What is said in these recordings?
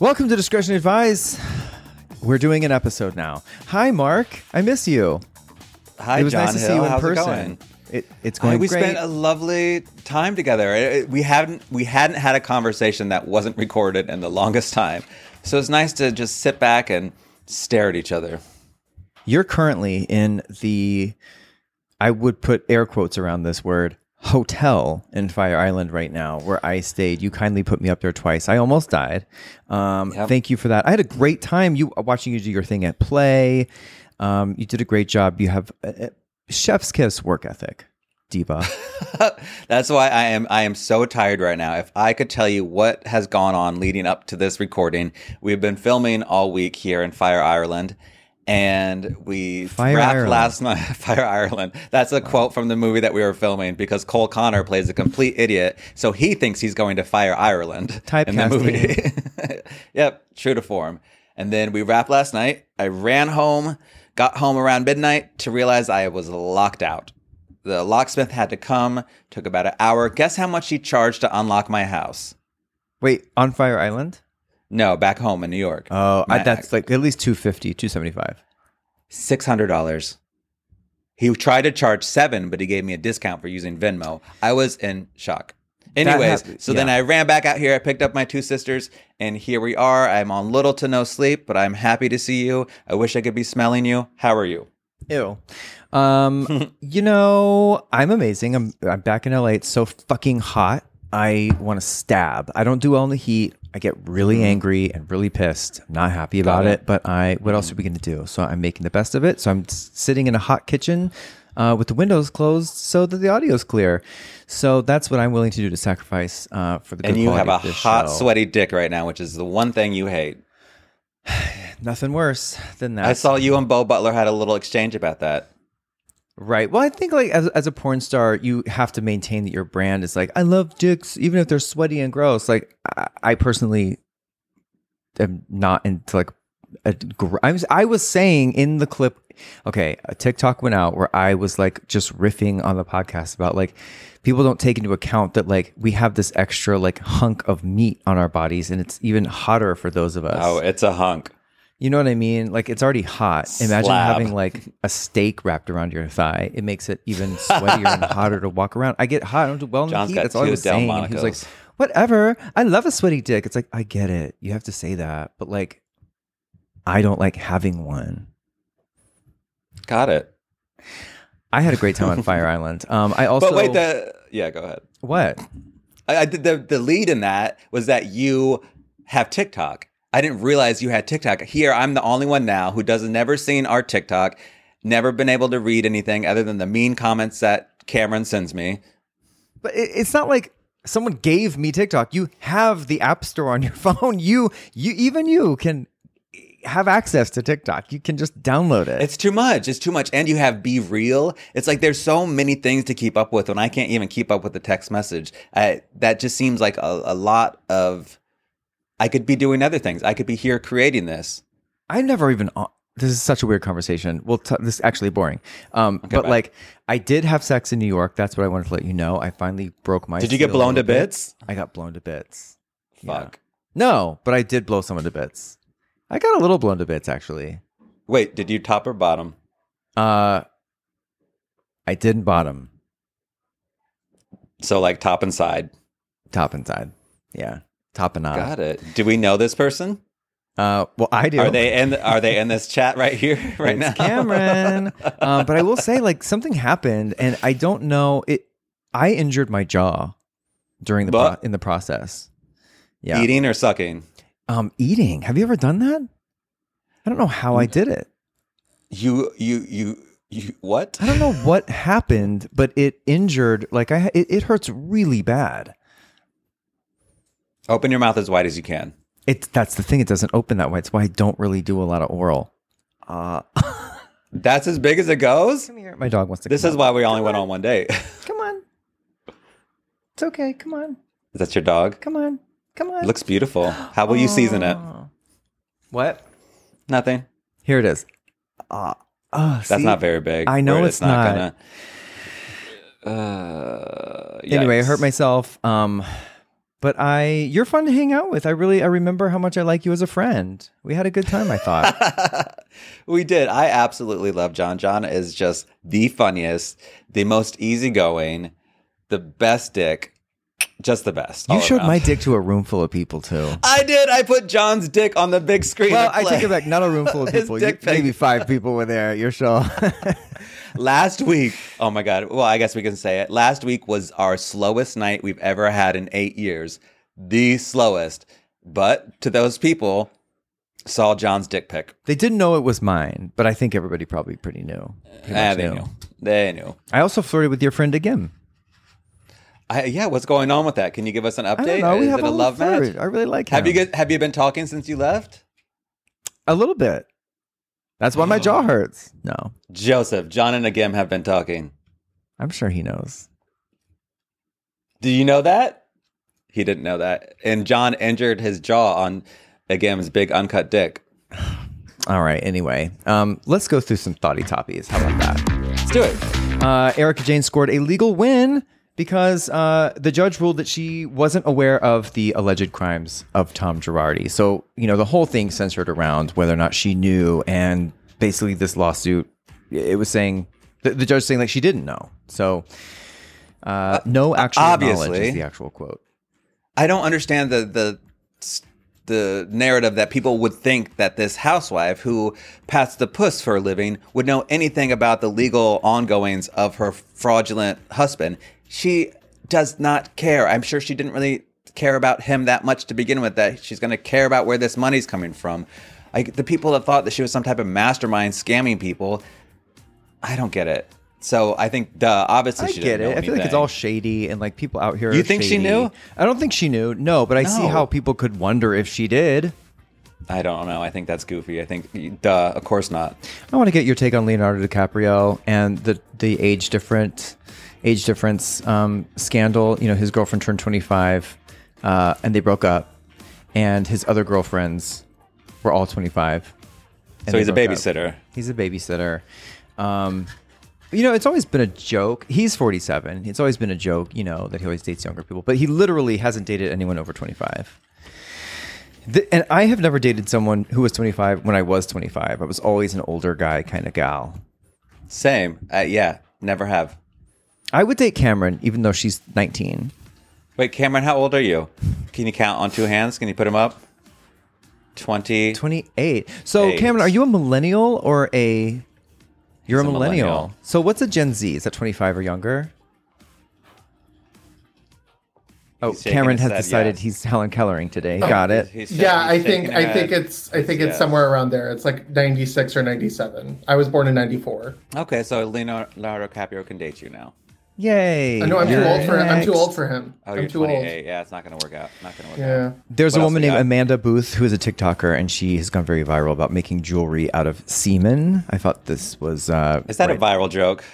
Welcome to Discretion Advise. We're doing an episode now. Hi, Mark. I miss you. Hi, it was John nice to Hill. see you in How's person. It going? It, it's going we great. spent a lovely time together. It- it- We hadn't we hadn't had a conversation that wasn't recorded in the longest time. So it's nice to just sit back and stare at each other. You're currently in the, I would put air quotes around this word, hotel in Fire Island right now, where I stayed. You kindly put me up there twice. I almost died. Um, Yep. Thank you for that. I had a great time. You watching you do your thing at play. Um, you did a great job. You have a, a chef's kiss work ethic, diva. That's why I am I am so tired right now. If I could tell you what has gone on leading up to this recording, we've been filming all week here in Fire Ireland. And we Fire wrapped Ireland. last night. Fire Ireland. That's a quote from the movie that we were filming because Cole Connor plays a complete idiot, so he thinks he's going to Fire Ireland in the movie. yep, true to form. And then we wrapped last night. I ran home, got home around midnight to realize I was locked out. The locksmith had to come, took about an hour. Guess how much he charged to unlock my house? Wait, on Fire Island? No, back home in New York. Oh, I, that's like at least 250, 275. $600. He tried to charge seven, but he gave me a discount for using Venmo. I was in shock. Anyways, hap- so then. I ran back out here. I picked up my two sisters, and here we are. I'm on little to no sleep, but I'm happy to see you. I wish I could be smelling you. How are you? Ew. Um, you know, I'm amazing. I'm I'm back in LA. It's so fucking hot. I want to stab. I don't do well in the heat. I get really angry and really pissed. I'm not happy about it. it. but I what else are we going to do? So I'm making the best of it. So I'm sitting in a hot kitchen uh, with the windows closed so that the audio is clear. So that's what I'm willing to do to sacrifice uh, for the good And you have a hot, show. sweaty dick right now, which is the one thing you hate. Nothing worse than that. I saw you and Beau Butler had a little exchange about that. Right. Well, I think like as, as a porn star, you have to maintain that your brand is like, I love dicks, even if they're sweaty and gross. Like I, I personally am not into like a, I was, I was saying in the clip, okay, a TikTok went out where I was like just riffing on the podcast about like people don't take into account that like we have this extra like hunk of meat on our bodies and it's even hotter for those of us. Oh, it's a hunk. You know what I mean? Like it's already hot. Imagine Slab. having like a steak wrapped around your thigh. It makes it even sweatier and hotter to walk around. I get hot. I don't do well in John's the heat. That's all I was saying. And he was like, whatever. I love a sweaty dick. It's like, I get it. You have to say that. But like, I don't like having one. Got it. I had a great time on Fire Island. Um, I also. But wait, the yeah, go ahead. What? I, I did the the lead in that was that you have TikTok. I didn't realize you had TikTok. Here, I'm the only one now who doesn't never seen our TikTok, never been able to read anything other than the mean comments that Cameron sends me. But it, it's not like someone gave me TikTok. You have the App Store on your phone. You, you, even you can have access to TikTok. You can just download it. It's too much. It's too much. And you have BeReal. It's like there's so many things to keep up with when I can't even keep up with the text message. I, that just seems like a, a lot of. I could be doing other things. I could be here creating this. I never even. uh, This is such a weird conversation. Well, t- this is actually boring. Um, but bye. like, I did have sex in New York. That's what I wanted to let you know. I finally broke my. Did you get blown to little bit. bits? I got blown to bits. Yeah. Fuck. No, but I did blow someone to bits. I got a little blown to bits actually. Wait, did you top or bottom? Uh, I didn't bottom, So like top and side. top and side. Yeah, top and bottom. Got it. Do we know this person? Uh, well, I do. Are they in? Are they in this chat right here, right It's now? Cameron. um, but I will say, like, something happened, and I don't know it. I injured my jaw during the pro- in the process. Yeah, Eating or sucking? Um, eating. Have you ever done that? I don't know how I did it. You, you, you, you. What? I don't know what happened, but it injured. Like I, it, it hurts really bad. Open your mouth as wide as you can. It's that's the thing. It doesn't open that way. It's why I don't really do a lot of oral. Uh, That's as big as it goes. come here. My dog wants to. This come is up. why we only went on one date. Come on. It's okay. Come on. Is that your dog? Come on. Come on. It looks beautiful. How will you season it? What? Nothing. Here it is. Uh, uh, That's see? not very big. I know Where it's not. gonna. Uh, Anyway, I hurt myself. Um, but I you're fun to hang out with. I really I remember how much I like you as a friend. We had a good time, I thought. we did. I absolutely love John. John is just the funniest, the most easygoing, the best dick. Just the best. You showed around. my dick to a room full of people too. I did. I put John's dick on the big screen. Well, I take it back. Not a room full of people. You, maybe five people were there at your show. Last week, oh my God. Well, I guess we can say it. Last week was our slowest night we've ever had in eight years. The slowest. But to those people, saw John's dick pic. They didn't know it was mine, but I think everybody probably pretty knew. Pretty ah, they knew. knew. They knew. I also flirted with your friend again. I, yeah, what's going on with that? Can you give us an update? I don't know. We Is have it a, love flirt. match? I really like. Have him. you have you been talking since you left? A little bit. That's why my jaw hurts. No, Joseph, John, and Agim have been talking. I'm sure he knows. Do you know that? He didn't know that. And John injured his jaw on Agim's big uncut dick. All right. Anyway, um, let's go through some thoughty toppies. How about that? Let's do it. Uh, Erika Jayne scored a legal win because uh, the judge ruled that she wasn't aware of the alleged crimes of Tom Girardi. So, you know, the whole thing centered around whether or not she knew. And basically, this lawsuit, it was saying, the, the judge saying like she didn't know. So, uh, no actual Obviously, knowledge is the actual quote. I don't understand the, the, the narrative that people would think that this housewife who passed the puss for a living would know anything about the legal ongoings of her fraudulent husband she does not care. I'm sure she didn't really care about him that much to begin with. That she's going to care about where this money's coming from. Like the people that thought that she was some type of mastermind scamming people, I don't get it. So I think, duh, obviously I she get it. I feel like it's all shady and like people out here. You think shady. she knew? I don't think she knew. No, but I no. see how people could wonder if she did. I don't know. I think that's goofy. I think, duh, of course not. I want to get your take on Leonardo DiCaprio and the the age different age difference um, scandal. You know, his girlfriend turned 25 uh, and they broke up, and his other girlfriends were all 25. So he's a babysitter. Up. He's a babysitter. Um, you know, it's always been a joke. He's 47. It's always been a joke, you know, that he always dates younger people, but he literally hasn't dated anyone over 25. The, and I have never dated someone who was 25 when I was 25. I was always an older guy kind of gal. Same. Uh, yeah, never have. I would date Cameron, even though she's 19. Wait, Cameron, how old are you? Can you count on two hands? Can you put them up? 20. 28. So, Eight. Cameron, are you a millennial or a. You're a, a millennial. millennial. So, what's a Gen Z? Is that 25 or younger? Oh, Cameron has decided yes. he's Helen Kellering today. Oh, Got it. He's, he's yeah, I think I think it's I think it's yes. somewhere around there. It's like 96 or 97. I was born in 94. Okay, so Leonardo DiCaprio can date you now. Yay! I know I'm too old for him. I'm too old for him. Oh, I'm you're too 28. Old. Yeah, it's not going to work out. Not going to work yeah. out. There's what a woman named Amanda Booth who is a TikToker, and she has gone very viral about making jewelry out of semen. I thought this was. Uh, is that right. a viral joke?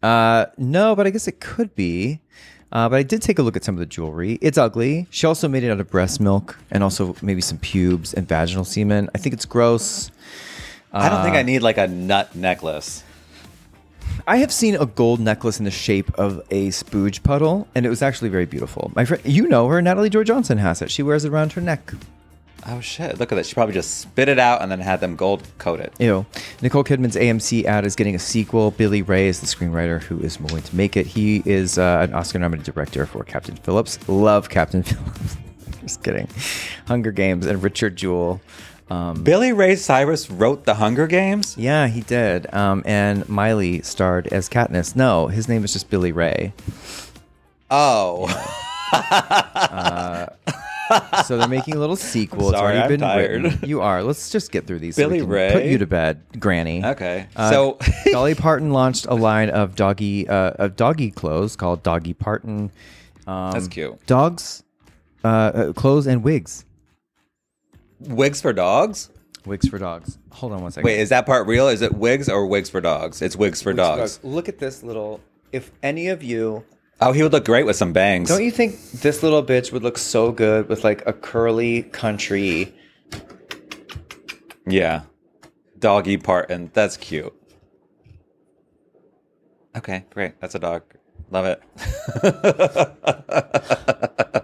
Uh, no, but I guess it could be. Uh, but I did take a look at some of the jewelry. It's ugly. She also made it out of breast milk and also maybe some pubes and vaginal semen. I think it's gross. I don't think I uh, need like a nut necklace. I have seen a gold necklace in the shape of a spooge puddle, and it was actually very beautiful. My friend, you know her, Natalie Joy Johnson has it. She wears it around her neck. Oh shit! Look at that. She probably just spit it out and then had them gold coat it. Ew. Nicole Kidman's AMC ad is getting a sequel. Billy Ray is the screenwriter who is going to make it. He is uh, an Oscar-nominated director for Captain Phillips. Love Captain Phillips. just kidding. Hunger Games and Richard Jewell. Um, Billy Ray Cyrus wrote The Hunger Games? Yeah, he did. Um, and Miley starred as Katniss. No, his name is just Billy Ray. Oh. uh, so they're making a little sequel. Sorry, it's already I'm been tired. written. You are. Let's just get through these. Billy so Ray. Put you to bed, Granny. Okay. Uh, so Dolly Parton launched a line of doggy uh, of doggy clothes called Doggy Parton. Um, That's cute. Dogs, uh, uh clothes and wigs. Wigs for dogs? Wigs for dogs. Hold on one second. Wait, is that part real? Is it wigs or wigs for dogs? It's wigs for, wigs dogs. for dogs. Look at this little. If any of you. Oh, he would look great with some bangs. Don't you think this little bitch would look so good with like a curly country? Yeah. Doggy part, and that's cute. Okay, great. That's a dog. Love it.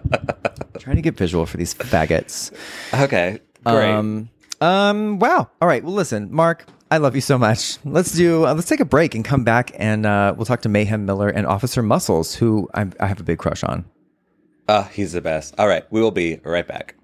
Trying to get visual for these faggots. Okay, great. Um, um, wow. All right. Well, listen, Mark, I love you so much. Let's do. Uh, let's take a break and come back, and uh, we'll talk to Mayhem Miller and Officer Muscles, who I'm, I have a big crush on. Uh, he's the best. All right, we will be right back.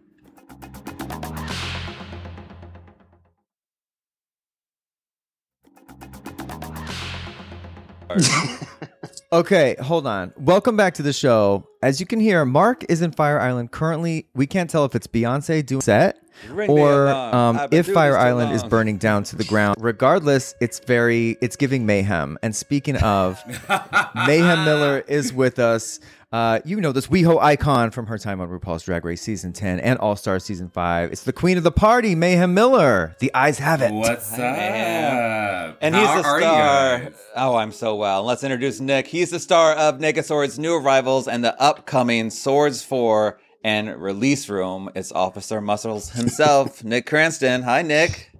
okay, hold on. Welcome back to the show. As you can hear, Mark is in Fire Island currently. We can't tell if it's Beyonce doing set Ring or um, if Fire this too Island is burning down to the ground. Regardless, it's very it's giving mayhem. And speaking of, Mayhem Miller is with us. Uh, you know this WeHo icon from her time on RuPaul's Drag Race season ten and All Star season five. It's the queen of the party, Mayhem Miller. The eyes have it. What's up? And How he's the are you star. Oh, I'm so well. Let's introduce Nick. He's the star of NakedSword's new arrivals and the upcoming Swords 4 and release room. It's Officer Muscles himself, Nick Cranston. Hi, Nick.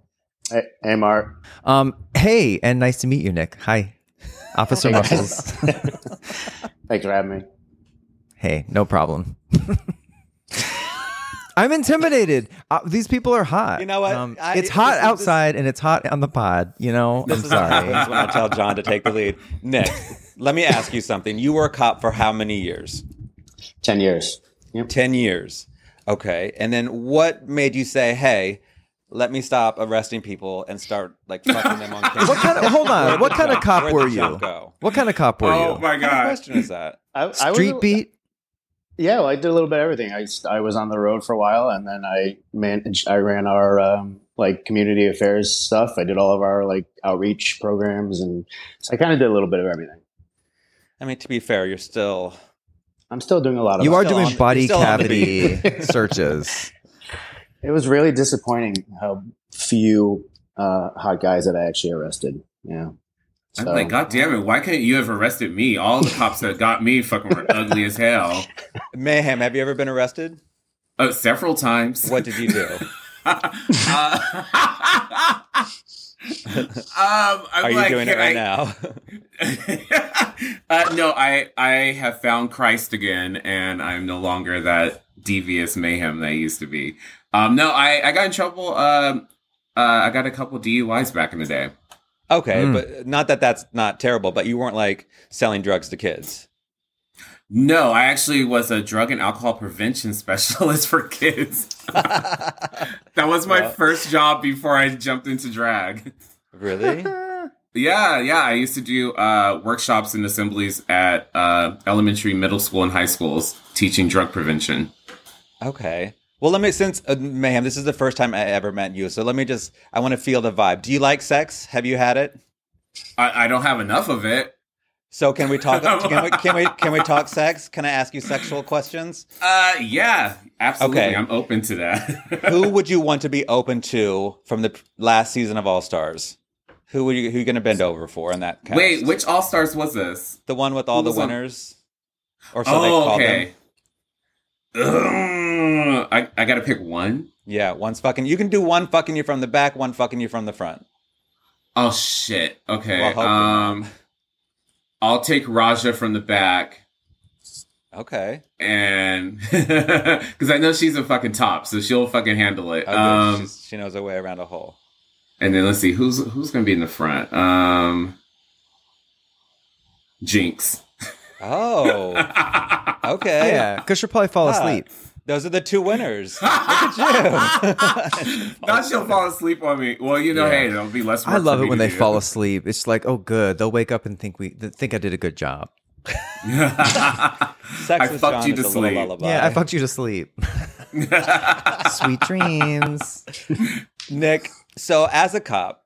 Hey, hey Mark. Um, hey, and nice to meet you, Nick. Hi, Officer Muscles. Thanks for having me. Hey, no problem. I'm intimidated. Uh, these people are hot. You know what? Um, I- it's hot this is- outside and it's hot on the pod. You know, I'm This is what sorry. happens when I tell John to take the lead. Nick, let me ask you something. You were a cop for how many years? 10 years. Yep. 10 years. Okay. And then what made you say, hey, let me stop arresting people and start like fucking them on camera? What kind of? Hold on. What kind of cop were you? Go? What kind of cop were you? Oh you? my What kind of question is that? I, I Street a- beat. Yeah, well, I did a little bit of everything. I was on the road for a while, and then I managed. I ran our um, like community affairs stuff. I did all of our like outreach programs, and so I kind of did a little bit of everything. I mean, to be fair, you're still. I'm still doing a lot of. You are still doing on- body you're still on the cavity searches. It was really disappointing how few uh, hot guys that I actually arrested. Yeah. I'm like, God damn it! Why couldn't you have arrested me? All the cops that got me fucking were ugly as hell. Mayhem, have you ever been arrested? Uh, several times. What did you do? Uh, um, I'm Are you like, doing it right I- now? uh, no, I I have found Christ again, and I'm no longer that devious mayhem that I used to be. Um, no, I I got in trouble. Um, uh, I got a couple DUIs back in the day. Okay, Mm. but not that that's not terrible, but you weren't like selling drugs to kids. No, I actually was a drug and alcohol prevention specialist for kids. that was my Well- first job before I jumped into drag. really? Yeah, yeah. I used to do uh, workshops and assemblies at uh, elementary, middle school, and high schools teaching drug prevention. Okay. Well, let me since uh, Mayhem, this is the first time I ever met you, so let me just I want to feel the vibe. Do you like sex? Have you had it? I, I don't have enough of it. So can we talk? can we can we can we talk sex? Can I ask you sexual questions? Uh, yeah, absolutely. Okay. I'm open to that. Who would you want to be open to from the last season of All Stars? Who would you who are you going to bend over for in that? Cast? Wait, which All Stars was this? the one with all who the was on- winners, or so they oh, call okay. them. Ugh, I I gotta pick one. Yeah, one's fucking. You can do one fucking you from the back, one fucking you from the front. Oh shit. Okay. Well, um, I'll take Raja from the back. Okay. and because I know she's a fucking top, so she'll fucking handle it. Good. Um, she knows her way around a hole. and then let's see who's who's gonna be in the front. Um, Jinkx. Oh, okay. Yeah, because she'll probably fall Ah, asleep. Those are the two winners. Look at you. now she'll fall asleep on me. Well, you know, Yeah. hey, there'll be less. Work I love for it me when they do. fall asleep. It's like, oh, good. They'll wake up and think we think I did a good job. Sex I fucked John you to a sleep. little lullaby. Yeah, I fucked you to sleep. Sweet dreams. Nick, so as a cop,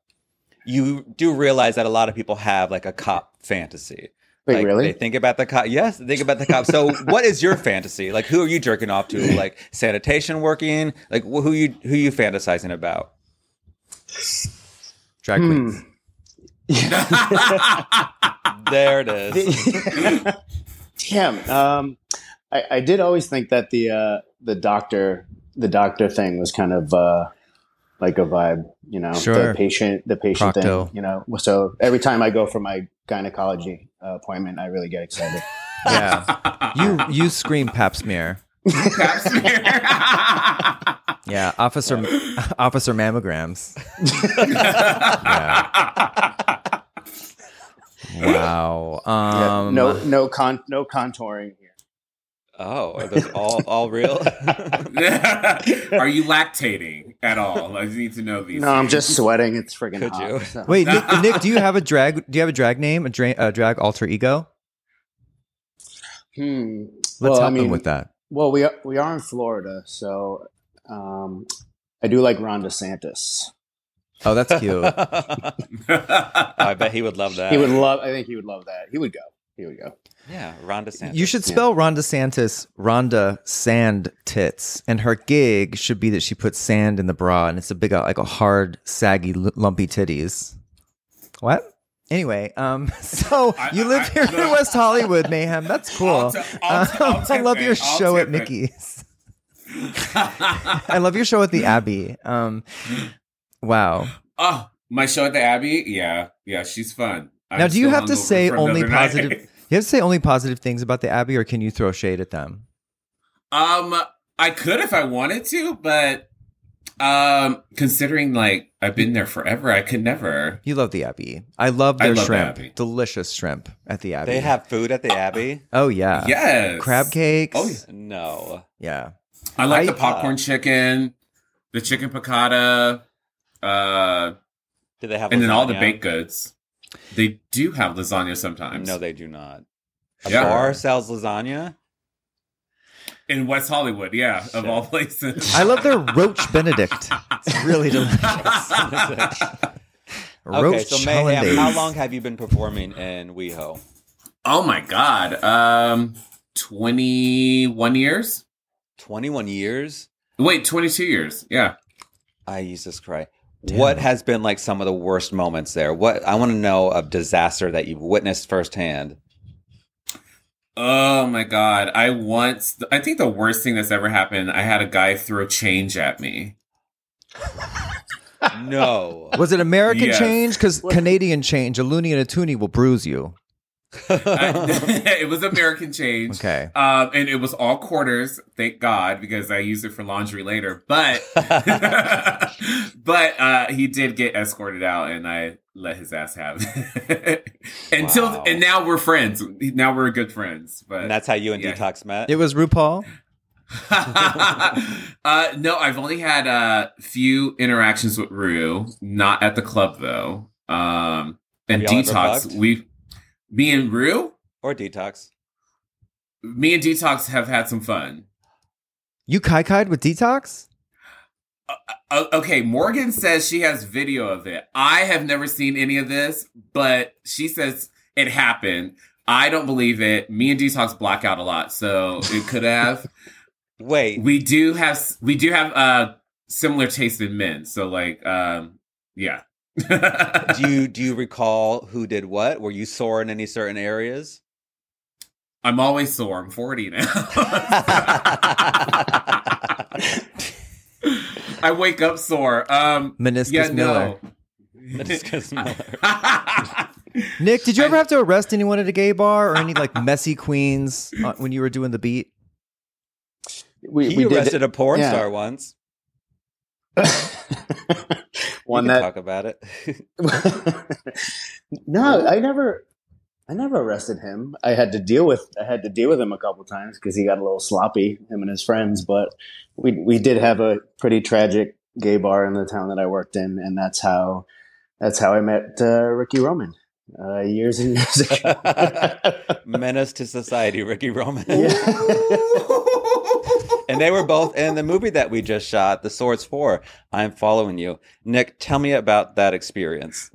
you do realize that a lot of people have like a cop fantasy. Wait, Like, really? They think about the cop. Yes, think about the cop. So, what is your fantasy? Like, who are you jerking off to? Like sanitation working? Like, wh- who you who you fantasizing about? Drag Hmm. queens. There it is. Damn. Um, I, I did always think that the uh, the doctor the doctor thing was kind of uh, like a vibe, you know, Sure. the patient the patient Procto. thing, you know. So every time I go for my gynecology uh, appointment, I really get excited. Yeah. You you scream pap smear. Pap smear. Yeah, officer officer mammograms. Wow. Yeah, Um, no, no con, no contouring here. Oh, are those all all real? Are you lactating at all? I need to know these. No, I'm just sweating. It's friggin' Could hot. you? so- Wait, Nick, Nick, do you have a drag? Do you have a drag name? A, dra- a drag alter ego? Hmm. Let's well, help I mean, him with that. Well, we are we are in Florida, so um, I do like Ron DeSantis. Oh, that's cute. I bet he would love that. He would love. I think he would love that. He would go. He would go. Yeah, Ron DeSantis. You should spell Rhonda Santis Rhonda Sand Tits, and her gig should be that she puts sand in the bra, and it's a big, uh, like a hard, saggy, l- lumpy titties. What? Anyway, um, so I- you live I- here in. West Hollywood, mayhem. That's cool. I'll t- I'll t- I'll Um, love your I'll show at tip. Mickey's. I love your show at the Abbey. Um, wow. oh, my show at the Abbey. Yeah, yeah, she's fun. I'm now, do you have to say only positive? You have to say only positive things about the Abbey, or can you throw shade at them? Um, I could if I wanted to, but um, considering like I've been there forever, I could never. You love the Abbey. I love I their love the shrimp. Abbey. Delicious shrimp at the Abbey. They have food at the Abbey? Oh yeah. yes, Crab cakes. Oh, yeah. No. yeah. I like I- the popcorn chicken, the chicken piccata, uh, Do they have and then all the baked goods. They do have lasagna sometimes. No, they do not. A Yeah. bar sells lasagna? in West Hollywood, yeah, of all places. I love their roach Benedict. It's really delicious. Okay, roach so Mayhem, how long have you been performing in WeHo? oh my god, um, twenty one years. 21 years? Wait, twenty two years. Yeah. I Jesus Christ. Damn. What has been like some of the worst moments there? What I want to know of disaster that you've witnessed firsthand. Oh my god! I once, I think the worst thing that's ever happened. I had a guy throw change at me. No. Was it American Yes. change? Because Canadian change, a loony and a toonie will bruise you. I- it was American change. Okay. Um, and it was all quarters, thank God, because I used it for laundry later. But, but uh, he did get escorted out, and I let his ass have it. Until Wow. and now we're friends. Now we're good friends. But and that's how you and Yeah. Detox met? It was RuPaul. uh, no, I've only had a few interactions with Ru, not at the club though. Um, and Have y'all ever Detox, fucked? We, me and Ru, or Detox? me and Detox have had some fun. You kai kai'd with Detox? O- okay, Morgan says she has video of it. I have never seen any of this, but she says it happened. I don't believe it. Me and Detox black out a lot, so it could have. Wait, we do have we do have uh similar taste in men, so like um yeah. do you do you recall who did what? Were you sore in any certain areas? I'm always sore. I'm 40 now. I wake up sore. Um Meniscus yeah, Miller. no. Meniscus Miller. Nick, did you ever have to arrest anyone at a gay bar or any like messy queens uh, when you were doing the beat? We, he we did arrested a porn yeah. star once. one we that talk about it. no, I never, I never arrested him. I had to deal with, I had to deal with him a couple times because he got a little sloppy, him and his friends. But we we did have a pretty tragic gay bar in the town that I worked in, and that's how, that's how I met uh, Ricky Roman uh, years and years ago. Menace to society, Ricky Roman. Yeah. And they were both in the movie that we just shot, The Swords Four. I'm following you, Nick. Tell me about that experience.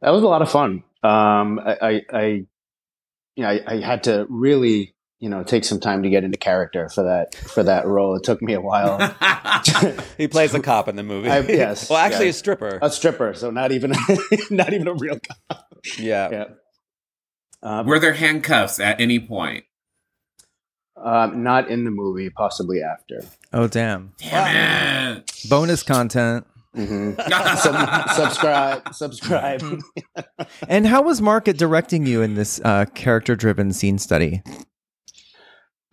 that was a lot of fun. Um, I, I, I you know, I, I had to really, you know, take some time to get into character for that for that role. It took me a while. He plays a cop in the movie. I- yes, well, actually, yes. a stripper. a stripper, so not even not even a real cop. yeah. Yeah. Um, Were there handcuffs at any point? Um, not in the movie, possibly after. Oh damn! Damn it. Bonus content. hmm Sub- subscribe, subscribe. And how was Mark at directing you in this uh, character-driven scene study?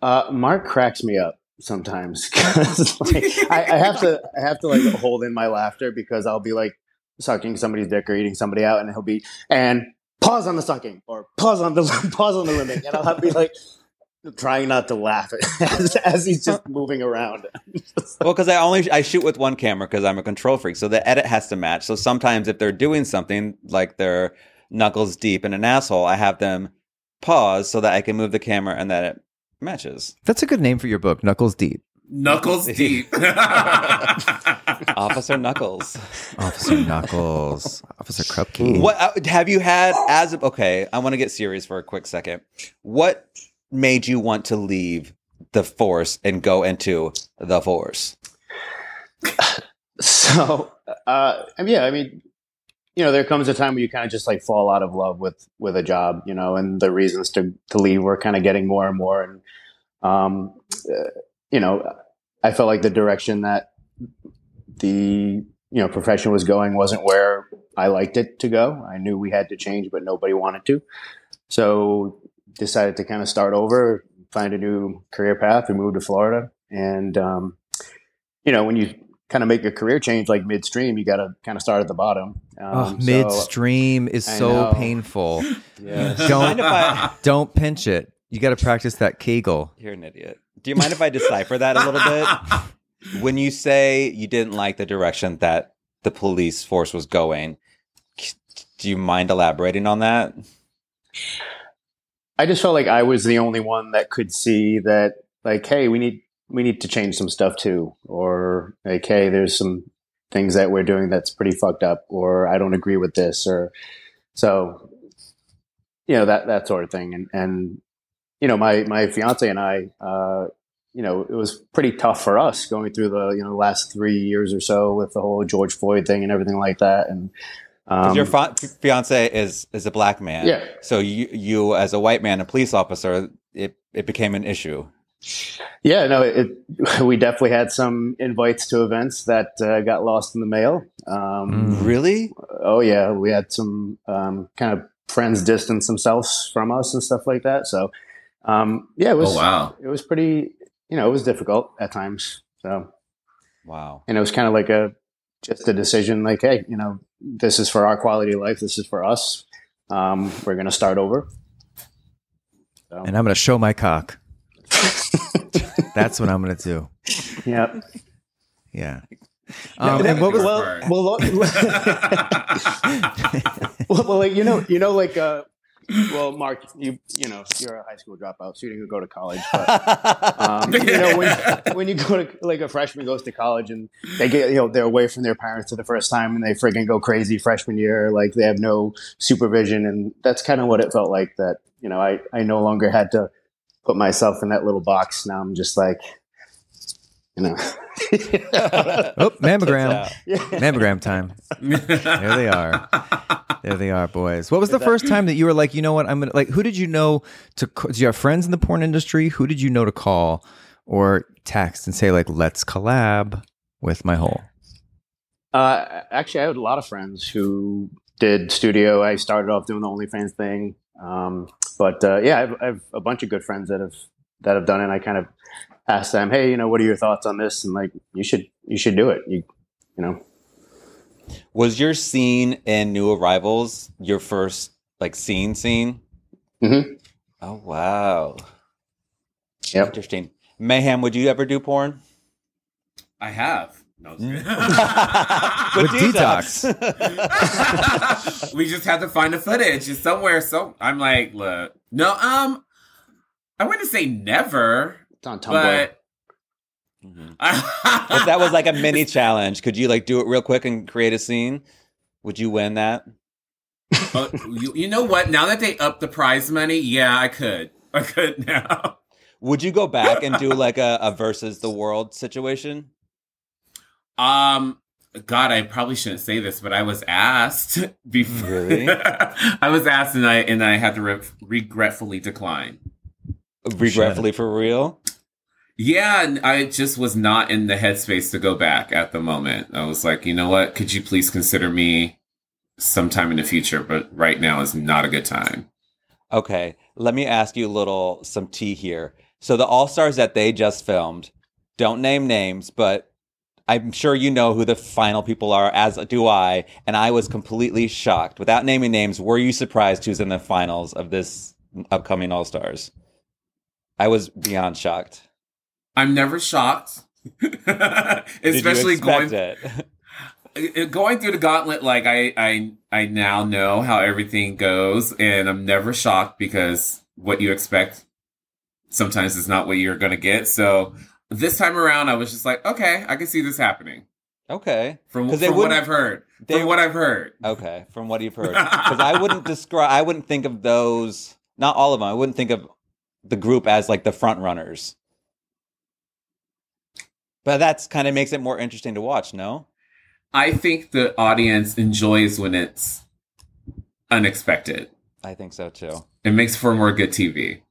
Uh, Mark cracks me up sometimes. like, I, I, have to, I have to like hold in my laughter because I'll be like sucking somebody's dick or eating somebody out, and he'll be and pause on the sucking or pause on the pause on the limbing, and I'll have to be like trying not to laugh as, as he's just moving around. well, because I only I shoot with one camera because I'm a control freak, so the edit has to match. So sometimes if they're doing something like they're knuckles deep in an asshole, I have them pause so that I can move the camera and that it matches. That's a good name for your book, Knuckles Deep. Knuckles Deep. Officer Knuckles. Officer Knuckles. Officer Krupke. What uh, have you had as okay? I want to get serious for a quick second. What made you want to leave the force and go into the force? So, uh, I mean, yeah, I mean, you know, there comes a time where you kind of just like fall out of love with with a job, you know, and the reasons to to leave were kind of getting more and more, and um, uh, you know, I felt like the direction that the you know profession was going wasn't where I liked it to go. I knew we had to change, but nobody wanted to. So decided to kind of start over, find a new career path, and move to Florida. And um, you know, when you kind of make a career change like midstream, you got to kind of start at the bottom. Um, oh, midstream so, is so painful. yeah. Don't I, don't pinch it. You got to practice that Kegel. You're an idiot. Do you mind if I decipher that a little bit? when you say you didn't like the direction that the police force was going, do you mind elaborating on that? I just felt like I was the only one that could see that, like, hey, we need we need to change some stuff too, or like, hey, there's some things that we're doing that's pretty fucked up, or I don't agree with this, or so, you know, that that sort of thing. And and you know, my my fiance and I, uh, you know, it was pretty tough for us going through the you know last three years or so with the whole George Floyd thing and everything like that, and um, your fa- fiance is is a black man. Yeah. So you you as a white man, a police officer, it it became an issue. Yeah, no, it, we definitely had some invites to events that uh, got lost in the mail. Um, really? Oh yeah, we had some um, kind of friends distance themselves from us and stuff like that. So um, yeah, it was. Oh, wow. It was pretty. You know, it was difficult at times. So wow. And it was kind of like a just a decision, like, hey, you know, this is for our quality of life. This is for us. Um, we're going to start over. So. And I'm going to show my cock. That's what I'm going to do. Yep. Yeah. Um, and what was well, well, well, well, like, you know, you know, like uh, well, Mark, you you know you're a high school dropout, so you didn't go to college. But um, you know when, when you go to like a freshman goes to college and they get you know they're away from their parents for the first time and they friggin' go crazy freshman year, like they have no supervision, and that's kind of what it felt like. That you know I I no longer had to put myself in that little box. Now I'm just like you know. oh, mammogram. Mammogram time. there they are. There they are, boys. What was the first time that you were like, you know what, I'm gonna like? Who did you know to? Do you have friends in the porn industry? Who did you know to call or text and say like, let's collab with my hole? Uh, actually, I had a lot of friends who did studio. I started off doing the OnlyFans thing, um, but uh, yeah, I have, I have a bunch of good friends that have that have done it. And I kind of asked them, hey, you know, what are your thoughts on this? And like, you should you should do it. You you know. Was your scene in New Arrivals your first like scene scene? Mm-hmm. Oh wow. Yep. Interesting. Mayhem, would you ever do porn? I have. No, mm. with detox. we just had to find the footage. It's somewhere. So I'm like, look, no, um, I wouldn't say never. It's on Tumblr. But Mm-hmm. if that was like a mini challenge, could you like do it real quick and create a scene? Would you win that? uh, you, you know what? Now that they up the prize money, yeah, I could. I could now. Would you go back and do like a, a versus the world situation? Um, God, I probably shouldn't say this, but I was asked before. Really? I was asked, and I and I had to re- regretfully decline. Regretfully, for real? Yeah, I just was not in the headspace to go back at the moment. I was like, you know what? Could you please consider me sometime in the future? But right now is not a good time. Okay, let me ask you a little some tea here. So the All Stars that they just filmed, don't name names, but I'm sure you know who the final people are, as do I. And I was completely shocked. Without naming names, were you surprised who's in the finals of this upcoming All Stars? I was beyond shocked. I'm never shocked, especially going it? going through the gauntlet. Like I, I, I now know how everything goes, and I'm never shocked because what you expect sometimes is not what you're going to get. So this time around, I was just like, okay, I can see this happening. Okay, from, from what I've heard. They, from what I've heard. Okay, from what you've heard, because I wouldn't describe. I wouldn't think of those. Not all of them. I wouldn't think of the group as like the front runners. But that's kind of makes it more interesting to watch, no? I think the audience enjoys when it's unexpected. I think so too. It makes for more good TV.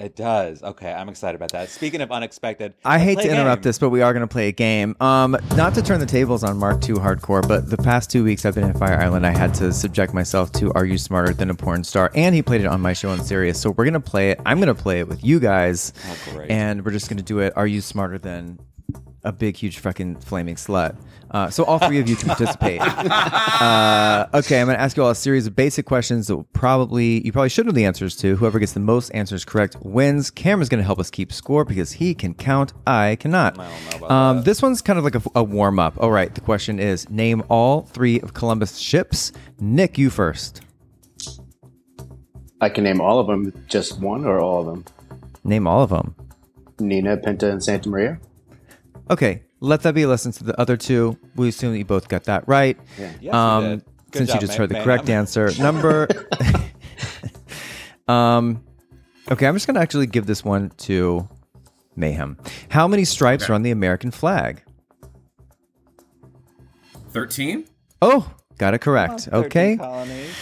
It does. Okay, I'm excited about that. Speaking of unexpected, I hate to interrupt this, but we are going to play a game. Um, not to turn the tables on Mark too hardcore, but the past two weeks I've been in Fire Island. I had to subject myself to "Are You Smarter Than a Porn Star?" and he played it on my show on Sirius. So we're going to play it. I'm going to play it with you guys, oh, and we're just going to do it. Are you smarter than a big, huge fucking flaming slut. Uh, so all three of you can participate. Uh, okay, I'm going to ask you all a series of basic questions that will probably you probably should know the answers to. Whoever gets the most answers correct wins. Cameron's going to help us keep score because he can count. I cannot. I um, this one's kind of like a, a warm up. All right, the question is: Name all three of Columbus ships. Nick, you first. I can name all of them. Just one or all of them? Name all of them. Nina, Pinta, and Santa Maria. Okay, let that be a lesson to the other two. We assume that you both got that right. Yeah. Yes, um, since job, you just man, heard the man. correct answer. Number. um, okay, I'm just going to actually give this one to Mayhem. How many stripes Okay. are on the American flag? 13? Oh, got it correct. okay. Colonies.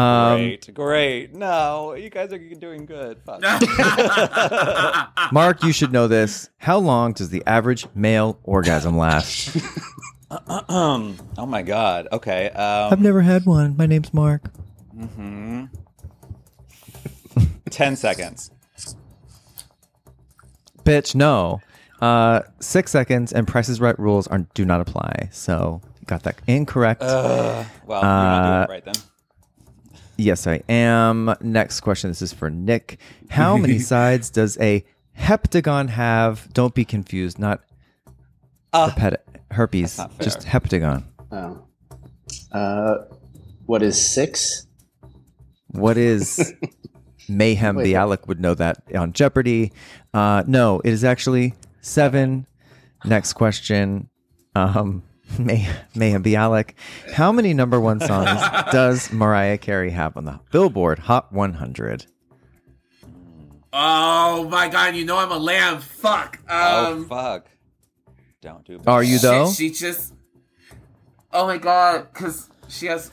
Um, Great, great. No, you guys are doing good. Fuck. Mark, you should know this. How long does the average male orgasm last? oh my god. Okay. I've Um, never had one. My name's Mark. ten seconds. Bitch, no. Uh, six seconds and Price's Right rules are do not apply. So you got that incorrect. Well, you're not doing Uh, it right then. Yes, I am. Next question. This is for Nick. How many sides does a heptagon have? Don't be confused. Not Uh, herpet- herpes. not fair. Just heptagon. Oh. Uh, what is six? What is mayhem? Wait, the wait. Alec would know that on Jeopardy. Uh, no, it is actually seven. Next question. Um, May- Mayhem Bialik. How many number one songs does Mariah Carey have on the Billboard Hot 100? oh my god, you know I'm a lamb. Fuck. oh Um, fuck. Don't do. Are you shit, though? She just. Oh my god, because she has.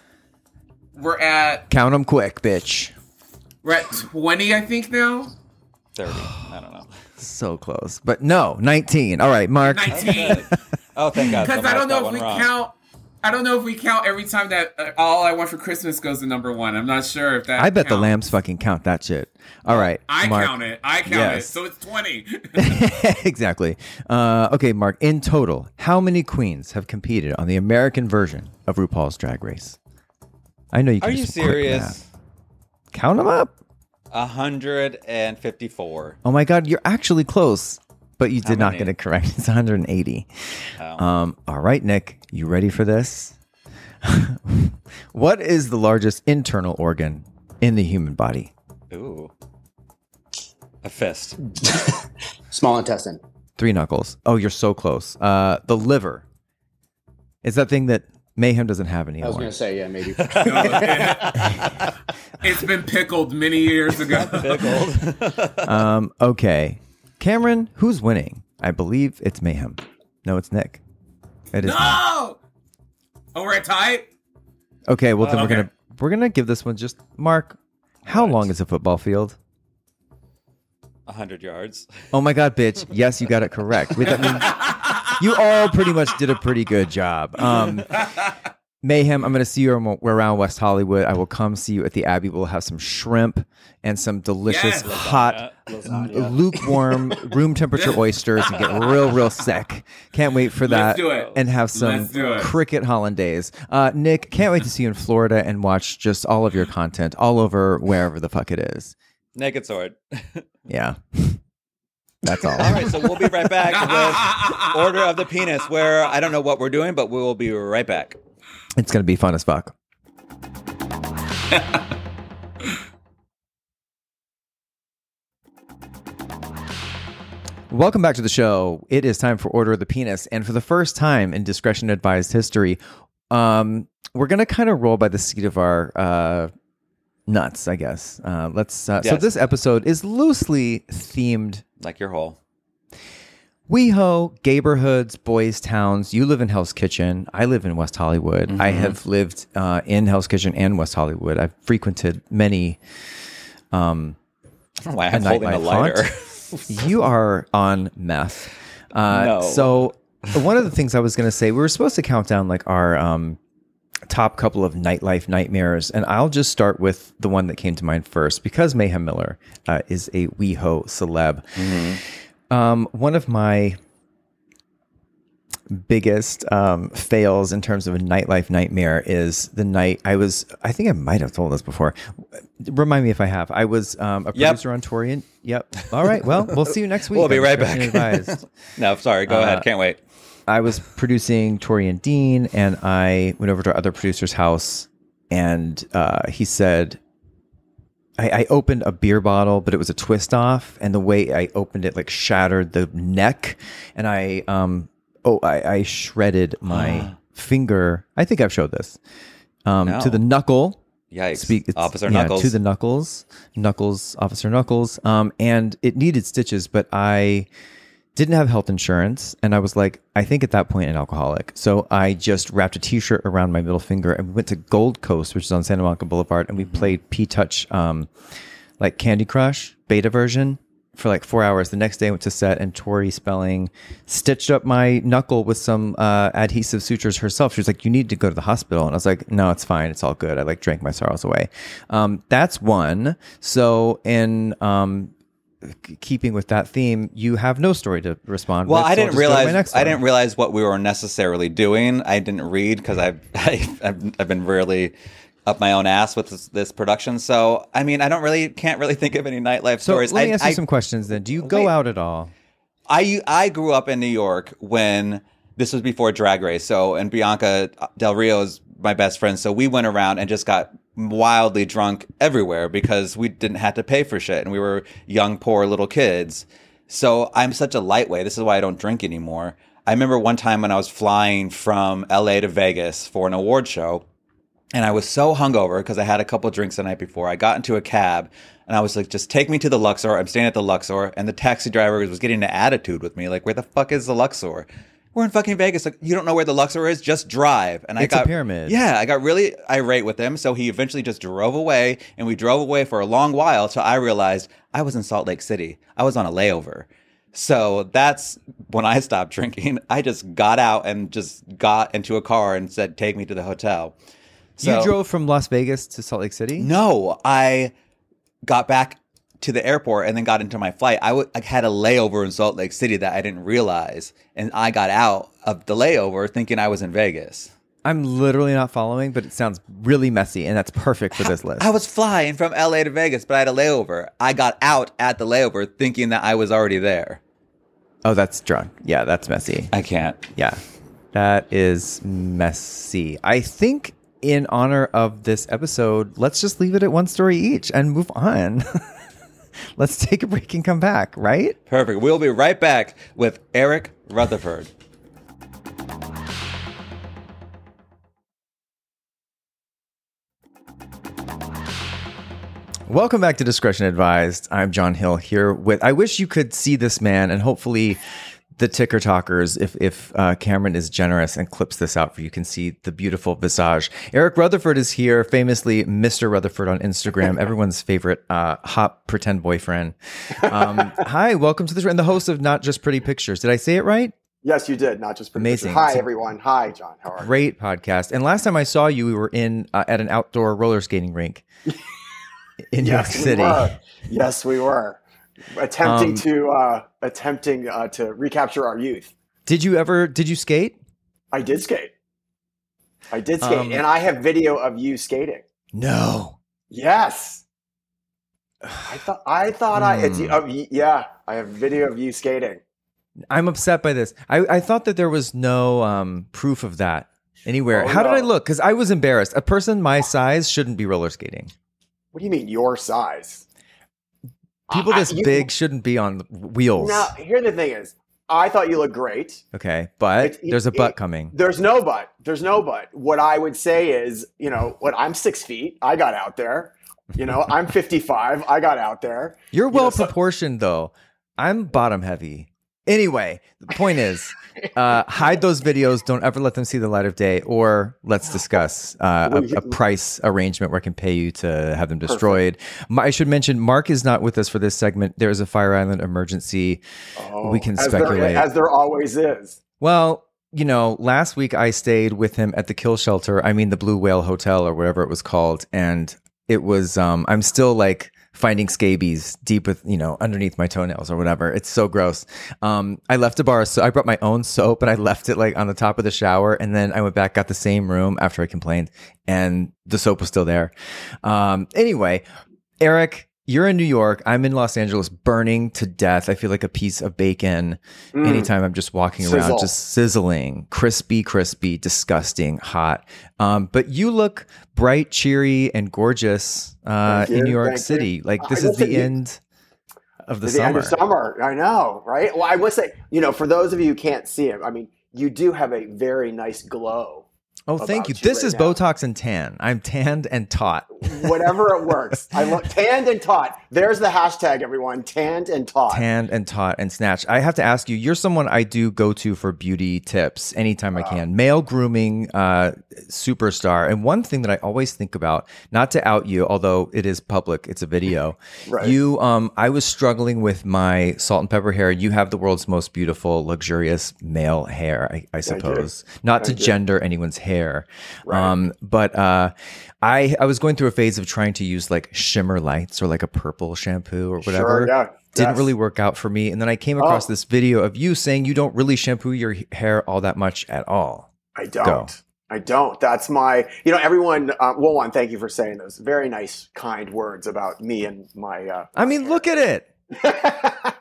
We're at Count them quick, bitch. we're at 20, I think now. thirty? I don't know. So close, but no, 19. All right, Mark. 19. Oh, thank God. Because I don't know if we wrong. count. I don't know if we count every time that uh, all I want for Christmas goes to number one. I'm not sure if that. I bet the lambs fucking count that shit. All right, I Mark. count it. I count Yes. it. So it's 20. exactly. Uh, okay, Mark. In total, how many queens have competed on the American version of RuPaul's Drag Race? I know you. Can Are do you serious? Count them up. hundred and fifty-four. Oh my God, you're actually close, but you did not get it correct. It's 180. Oh. Um, all right, Nick, you ready for this? what is the largest internal organ in the human body? Ooh. A fist. Small intestine. Three knuckles. Oh, you're so close. Uh, the liver. Is that thing that Mayhem doesn't have any. I was going to say, yeah, maybe. it's been pickled many years ago. Pickled. Um, okay. Cameron, who's winning? I believe it's Mayhem. No, it's Nick. It is. Nick. no! Oh, we're at tie? Okay, well then Uh, we're okay. gonna we're gonna give this one just Mark. How long is a football field? A hundred yards. Oh my god, bitch! Yes, you got it correct. Wait, that means you all pretty much did a pretty good job. Um, Mayhem, I'm going to see you around West Hollywood. I will come see you at the Abbey. We'll have some shrimp and some delicious, Yes. hot, lukewarm, room temperature oysters and get real, real sick. Can't wait for that. Let's do it. And have some Let's do it. cricket hollandaise. Uh, Nick, can't wait to see you in Florida and watch just all of your content all over wherever the fuck it is. Naked sword. Yeah. That's all. All right, so we'll be right back with Order of the Penis, where I don't know what we're doing, but we will be right back. It's going to be fun as fuck. Welcome back to the show. It is time for Order of the Penis. And for the first time in Discretion Advised history, um, we're going to kind of roll by the seat of our uh, nuts, I guess. Uh, let's. Uh, So this episode is loosely themed Like your hole. WeHo, neighborhoods, boys' towns. You live in Hell's Kitchen. I live in West Hollywood. I Mm-hmm. have lived uh, in Hell's Kitchen and West Hollywood. I've frequented many. Um, I why I'm holding a lighter. you are on meth. Uh, No. So one of the things I was going to say, we were supposed to count down like our um, top couple of nightlife nightmares, and I'll just start with the one that came to mind first because Mayhem Miller uh, is a WeHo celeb. Um, one of my biggest um, fails in terms of a nightlife nightmare is the night I was. I think I might have told this before. Remind me if I have. I was um, a Yep. producer on Torian. Yep. All right. Well, we'll see you next week. We'll be right back. No, sorry. Go Uh, ahead. Can't wait. I was producing Tori and Dean, and I went over to our other producer's house, and uh, he said, I, I opened a beer bottle, but it was a twist off, and the way I opened it like shattered the neck, and I um oh I, I shredded my finger. I think I've showed this um No. to the knuckle. Yikes. Officer yeah, Knuckles. to the knuckles, knuckles, officer knuckles. Um, and it needed stitches, but I didn't have health insurance, and I was like, I think at that point an alcoholic. So I just wrapped a T-shirt around my middle finger and we went to Gold Coast, which is on Santa Monica Boulevard, and we played P Touch, um, like Candy Crush beta version for like four hours. The next day I went to set, and Tori Spelling stitched up my knuckle with some uh, adhesive sutures herself. She was like, "You need to go to the hospital," and I was like, "No, it's fine. It's all good." I like drank my sorrows away. Um, that's one. So in um, keeping with that theme, you have no story to respond. Well, with, I didn't just to my realize I didn't realize what we were necessarily doing. I didn't read because I've, I've I've been really up my own ass with this, this production. So I mean, I don't really can't really think of any nightlife So stories. let me I, ask you I, some questions. Then, do you go Wait. out at all? I I grew up in New York when this was before Drag Race. So and Bianca Del Rio is my best friend. So we went around and just got wildly drunk everywhere because we didn't have to pay for shit and we were young poor little kids. So I'm such a lightweight. This is why I don't drink anymore. I remember one time when I was flying from LA to Vegas for an award show and I was so hungover because I had a couple drinks the night before. I got into a cab and I was like, just take me to the Luxor. I'm staying at the Luxor. And the taxi driver was getting an attitude with me. Like, where the fuck is the Luxor? We're in fucking Vegas. Like, you don't know where the Luxor is? Just drive. And I It's a got pyramid. Yeah, I got really irate with him. So he eventually just drove away and we drove away for a long while till I realized I was in Salt Lake City. I was on a layover. So that's when I stopped drinking. I just got out and just got into a car and said, take me to the hotel. So- you drove from Las Vegas to Salt Lake City. no, I got back to the airport and then got into my flight. I w- I had a layover in Salt Lake City that I didn't realize, and I got out of the layover thinking I was in Vegas. I'm literally not following, but it sounds really messy, and that's perfect for this list. I was flying from LA to Vegas, but I had a layover. I got out at the layover thinking that I was already there. oh, that's drunk. Yeah, that's messy. I can't. Yeah, that is messy. I think in honor of this episode, let's just leave it at one story each and move on. let's take a break and come back, right? Perfect. We'll be right back with Eric Rutherford. Welcome back to Discretion Advised. I'm John Hill here with. I wish you could see this man, and hopefully, the ticker talkers, if if uh, Cameron is generous and clips this out for you, can see the beautiful visage. Eric Rutherford is here, famously Mr. Rutherford on Instagram, everyone's favorite uh, hot pretend boyfriend. Um, hi, welcome to the show, and the host of Not Just Pretty Pictures. Did I say it right? Yes, you did. Not just pretty amazing. Pictures. Hi, everyone. Hi, John. How are Great you? podcast. And last time I saw you, we were in uh, at an outdoor roller skating rink in New York City. We yes, we were attempting um, to uh, attempting uh, to recapture our youth. Did you ever? Did you skate? I did skate. I did skate, um, and I have video of you skating. No. Yes. I thought I thought I it's uh, yeah I have video of you skating. I'm upset by this. I, I thought that there was no um, proof of that anywhere. Oh, How no. did I look? Because I was embarrassed. A person my size shouldn't be roller skating. What do you mean your size? People this you, big shouldn't be on wheels. Now, here the thing is, I thought you looked great. Okay, but it, there's a butt coming. There's no butt. There's no butt. What I would say is, you know, what I'm six feet. I got out there. You know, I'm 55. I got out there. You're well you know, proportioned so- though. I'm bottom heavy. Anyway, the point is, uh, hide those videos. Don't ever let them see the light of day. Or let's discuss uh, a, a, price arrangement where I can pay you to have them destroyed. I should mention Mark is not with us for this segment. There is a Fire Island emergency. Oh, we can as speculate, there, as there always is. Well, you know, last week I stayed with him at the kill shelter. I mean, the Blue Whale Hotel or whatever it was called, and it was. Um, I'm still like finding scabies deep with you know underneath my toenails or whatever. It's so gross. Um, I left a bar, so I brought my own soap and I left it like on the top of the shower, and then I went back, got the same room after I complained, and the soap was still there. Um, anyway, Eric, you're in New York. I'm in Los Angeles, burning to death. I feel like a piece of bacon mm. anytime I'm just walking Sizzle. around, just sizzling, crispy, crispy, disgusting, hot. Um, but you look bright, cheery, and gorgeous uh, in New York Thank City. You. Like this I is the end of the, the summer. End of summer. I know, right? Well, I would say, you know, for those of you who can't see him, I mean, you do have a very nice glow Oh, thank you. This right is now. Botox and tan. I'm tanned and taut. Whatever it works. I look tanned and taut. There's the hashtag, everyone. Tanned and taut. Tanned and taut and snatched. I have to ask you. You're someone I do go to for beauty tips anytime I can. Male grooming uh, superstar. And one thing that I always think about, not to out you, although it is public, it's a video. right. You, um, I was struggling with my salt and pepper hair. You have the world's most beautiful, luxurious male hair. I, I suppose. Not to gender anyone's hair hair. Right. Um, but uh, I I was going through a phase of trying to use like shimmer lights or like a purple shampoo or whatever. Sure, yeah. Didn't yes. really work out for me. And then I came across oh. this video of you saying you don't really shampoo your hair all that much at all. I don't. Go. I don't. That's my, you know, everyone, uh, well, one, thank you for saying those very nice, kind words about me and my. Uh, I mean, look at it.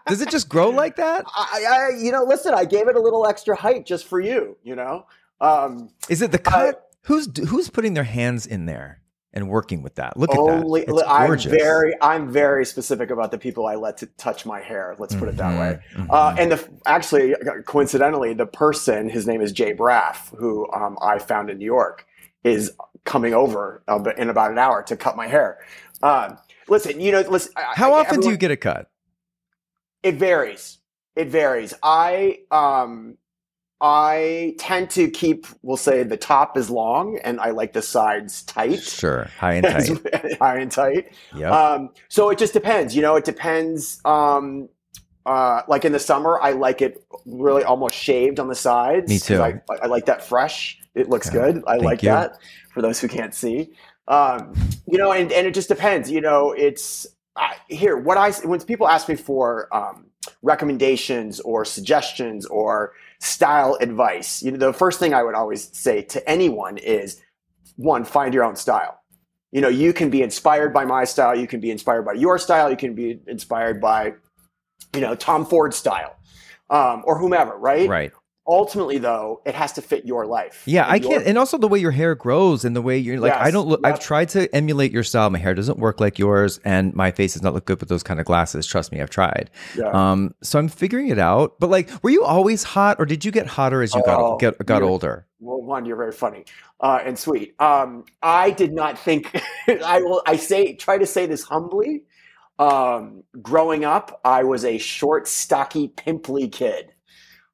Does it just grow like that? I, I, you know, listen, I gave it a little extra height just for you, you know? Um, Is it the cut? Who's who's putting their hands in there and working with that? Look only, at that. It's I'm very I'm very specific about the people I let to touch my hair. Let's put it that way. Mm-hmm. mm-hmm. Uh, and the actually coincidentally, the person his name is Jay Braff, who um, I found in New York, is coming over uh, in about an hour to cut my hair. Um, listen, you know, listen. How I, often everyone, do you get a cut? It varies. It varies. I um I tend to keep, we'll say, the top is long, and I like the sides tight. Sure, high and tight. high and tight. Yeah. Um, so it just depends. You know, it depends. Um, uh, like in the summer, I like it really almost shaved on the sides. Me too. I, I, like that fresh. It looks okay. good. I Thank like you. that. For those who can't see, um, you know, and and it just depends. You know, it's I, here what I when people ask me for um, recommendations or suggestions or style advice, you know, the first thing I would always say to anyone is one, find your own style. You know, you can be inspired by my style, you can be inspired by your style, you can be inspired by, you know, Tom Ford's style, um, or whomever, right? Right ultimately though it has to fit your life yeah i can't and also the way your hair grows and the way you're like yes, i don't look i've tried to emulate your style. My hair doesn't work like yours and my face does not look good with those kind of glasses. Trust me i've tried. Yeah. um so i'm figuring it out but like were you always hot or did you get hotter as you got oh, get, got older? well one you're very funny uh, and sweet. Um i did not think i will i say try to say this humbly. Um growing up i was a short stocky pimply kid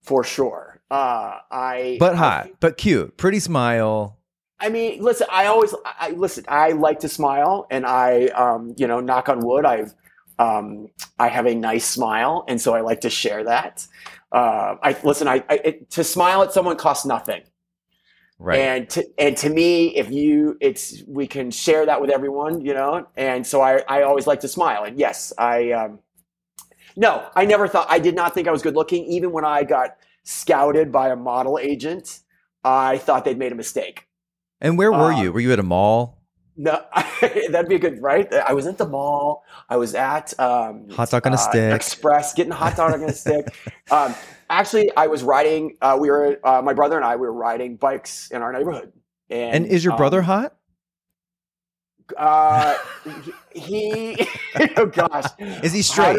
for sure uh, I but hot, I, but cute, pretty smile. I mean, listen, I always, I listen, I like to smile, and I, um, you know, knock on wood, I've, um, I have a nice smile, and so I like to share that. Uh, I listen. I, I it, to smile at someone costs nothing. Right. And to, and to me, if you, it's, we can share that with everyone, you know? And so I, I always like to smile. And yes, I, um, no, I never thought, I did not think I was good looking. Even when I got scouted by a model agent, I thought they'd made a mistake. And where were you? Um, were you at a mall? No, that'd be a good, right? I was at the mall. I was at um, hot dog on a uh, stick, Express, getting a hot dog on a stick. Um, actually, I was riding. Uh, we were uh, my brother and I. We were riding bikes in our neighborhood. And, and is your brother um, hot? Uh, he. oh gosh, is he straight?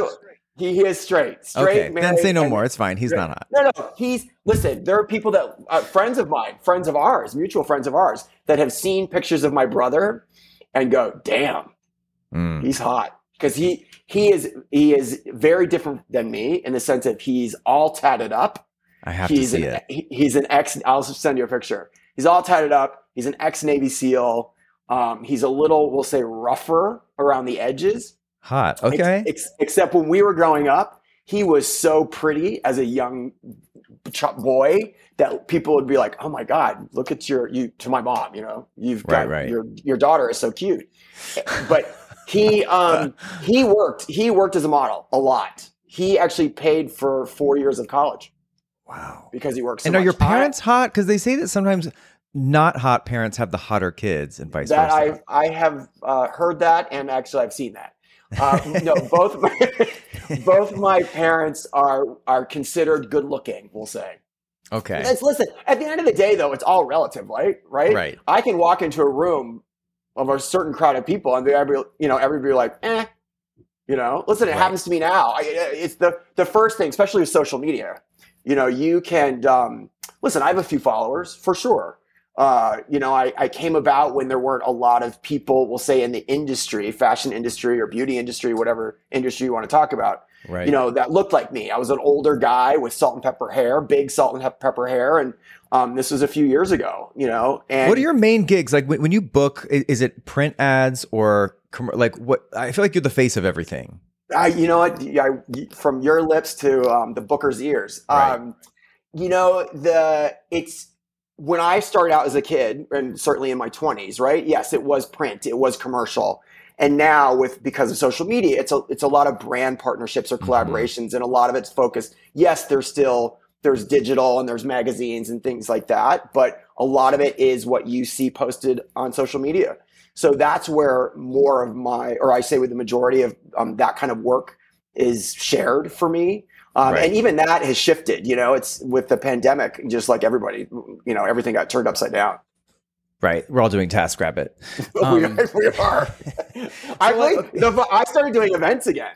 He is straight. Straight. Okay, then say no more. It's fine. He's straight. not hot. No, no. He's listen. There are people that uh, friends of mine, friends of ours, mutual friends of ours, that have seen pictures of my brother and go, "Damn, mm. he's hot." Because he he is he is very different than me in the sense that he's all tatted up. I have he's to see an, it. He, he's an ex. I'll send you a picture. He's all tatted up. He's an ex Navy SEAL. Um, he's a little, we'll say, rougher around the edges Hot. Okay. Ex- ex- except when we were growing up, he was so pretty as a young boy that people would be like, "Oh my God, look at your you." To my mom, you know, you've got right, right. your your daughter is so cute. But he um he worked he worked as a model a lot. He actually paid for four years of college. Wow. Because he works. So and are your parents hot? Because they say that sometimes not hot parents have the hotter kids and vice that versa. I I have uh, heard that and actually I've seen that. Uh, no, both my, both my parents are are considered good looking. We'll say. Okay. Let's listen. At the end of the day, though, it's all relative, right? Right. Right. I can walk into a room of a certain crowd of people, and every you know everybody like, eh. You know, listen. It right. happens to me now. I, it's the the first thing, especially with social media. You know, you can um, listen. I have a few followers for sure uh, you know, I, I came about when there weren't a lot of people, we'll say in the industry, fashion industry or beauty industry, whatever industry you want to talk about, right. you know, that looked like me. I was an older guy with salt and pepper hair, big salt and pepper hair. And um, this was a few years ago, you know. And what are your main gigs? Like when, when you book, is it print ads or like what? I feel like you're the face of everything. I, you know what? I, from your lips to um, the booker's ears. Right. Um, you know, the it's when I started out as a kid, and certainly in my 20s, right? Yes, it was print, it was commercial. And now with because of social media, it's a it's a lot of brand partnerships or mm-hmm. collaborations, mm-hmm. and a lot of it's focused. Yes, there's still there's digital and there's magazines and things like that, but a lot of it is what you see posted on social media. So that's where more of my, or I say with the majority of um, that kind of work is shared for me. Um, right. And even that has shifted. You know, it's with the pandemic, just like everybody, you know, everything got turned upside down. Right. We're all doing TaskRabbit. Um, we, are, we are. I, like, the, I started doing events again.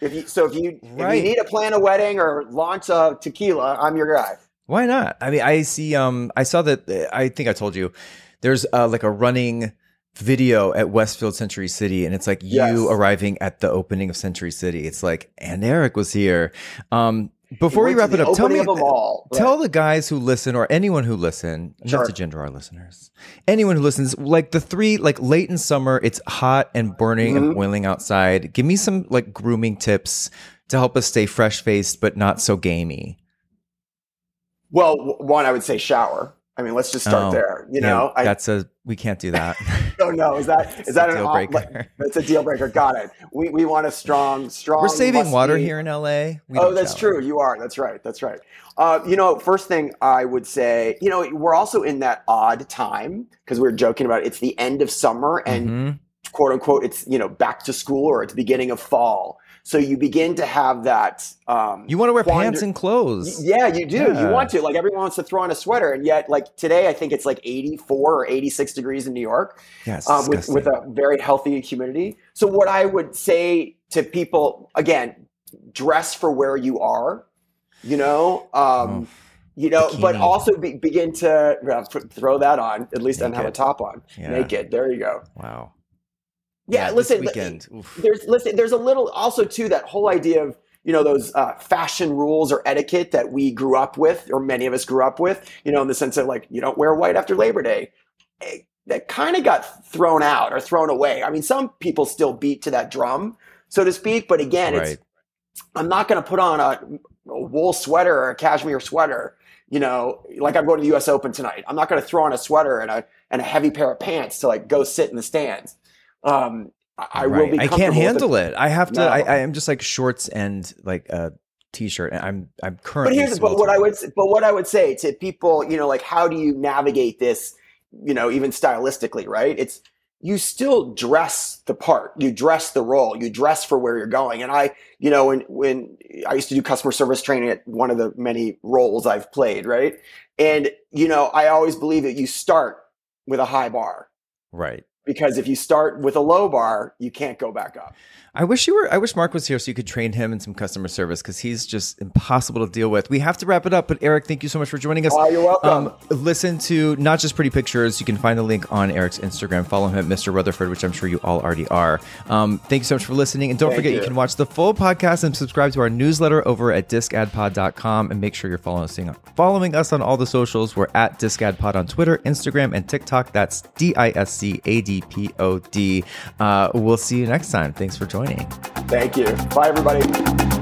If you, so if you, right. if you need to plan a wedding or launch a tequila, I'm your guy. Why not? I mean, I see. Um, I saw that. I think I told you. There's uh, like a running video at Westfield Century City, and it's like yes. you arriving at the opening of Century City. It's like, and Eric was here. Um, before we wrap it up, tell me, tell the guys who listen or anyone who listen, sure. not to gender our listeners, anyone who listens, like the three, like late in summer, it's hot and burning mm-hmm. and boiling outside. Give me some like grooming tips to help us stay fresh faced but not so gamey. Well, one, I would say shower. I mean, let's just start oh, there. You know, I, that's a we can't do that. oh no, is that is that a deal breaker? It's a deal breaker. Got it. We we want a strong, strong. We're saving water here in LA. We oh, that's shower. true. You are. That's right. That's right. Uh, you know, first thing I would say, you know, we're also in that odd time because we are joking about it. it's the end of summer and mm-hmm. quote unquote, it's you know back to school or it's beginning of fall. So you begin to have that. Um, you want to wear quandar- pants and clothes. Yeah, you do. Yeah. You want to. Like everyone wants to throw on a sweater, and yet, like today, I think it's like 84 or 86 degrees in New York. Yes, um, with with a very healthy humidity. So what I would say to people again, dress for where you are. You know. Um, oh you know, Bikini. but also be, begin to uh, throw that on at least naked. and have a top on yeah. naked. There you go. Wow. Yeah, yeah listen. Weekend. There's listen. There's a little also too that whole idea of you know those uh, fashion rules or etiquette that we grew up with, or many of us grew up with. You know, in the sense of like you don't wear white after Labor Day. It, eh, that kind of got thrown out or thrown away. I mean, some people still beat to that drum. so to speak. But again, right. it's I'm not going to put on a, a wool sweater or a cashmere sweater you know, like I'm going to the U.S. Open tonight. I'm not going to throw on a sweater and a and a heavy pair of pants to like go sit in the stands. Um, I, right. will be. I can't handle it. I have to. No. I, I am just like shorts and like a t-shirt. I'm I'm currently. But here's but what I would but what I would say to people, you know, like how do you navigate this? You know, even stylistically, right? It's you still dress the part, you dress the role, you dress for where you're going. And I, you know, when when I used to do customer service training at one of the many roles I've played, right? And you know, I always believe that you start with a high bar. Right because if you start with a low bar, you can't go back up. I wish you were. I wish Mark was here so you could train him in some customer service because he's just impossible to deal with. We have to wrap it up, but Eric, thank you so much for joining us. Oh, you're welcome. Um, listen to not just pretty pictures. You can find the link on Eric's Instagram. Follow him at Mr. Rutherford, which I'm sure you all already are. Um, thank you so much for listening, and don't thank forget you. you. can watch the full podcast and subscribe to our newsletter over at discadpod.com. And make sure you're following us, following us on all the socials. We're at discadpod on Twitter, Instagram, and TikTok. That's D I S C A D P O D. Uh, we'll see you next time. Thanks for joining. Thank you. Bye, everybody.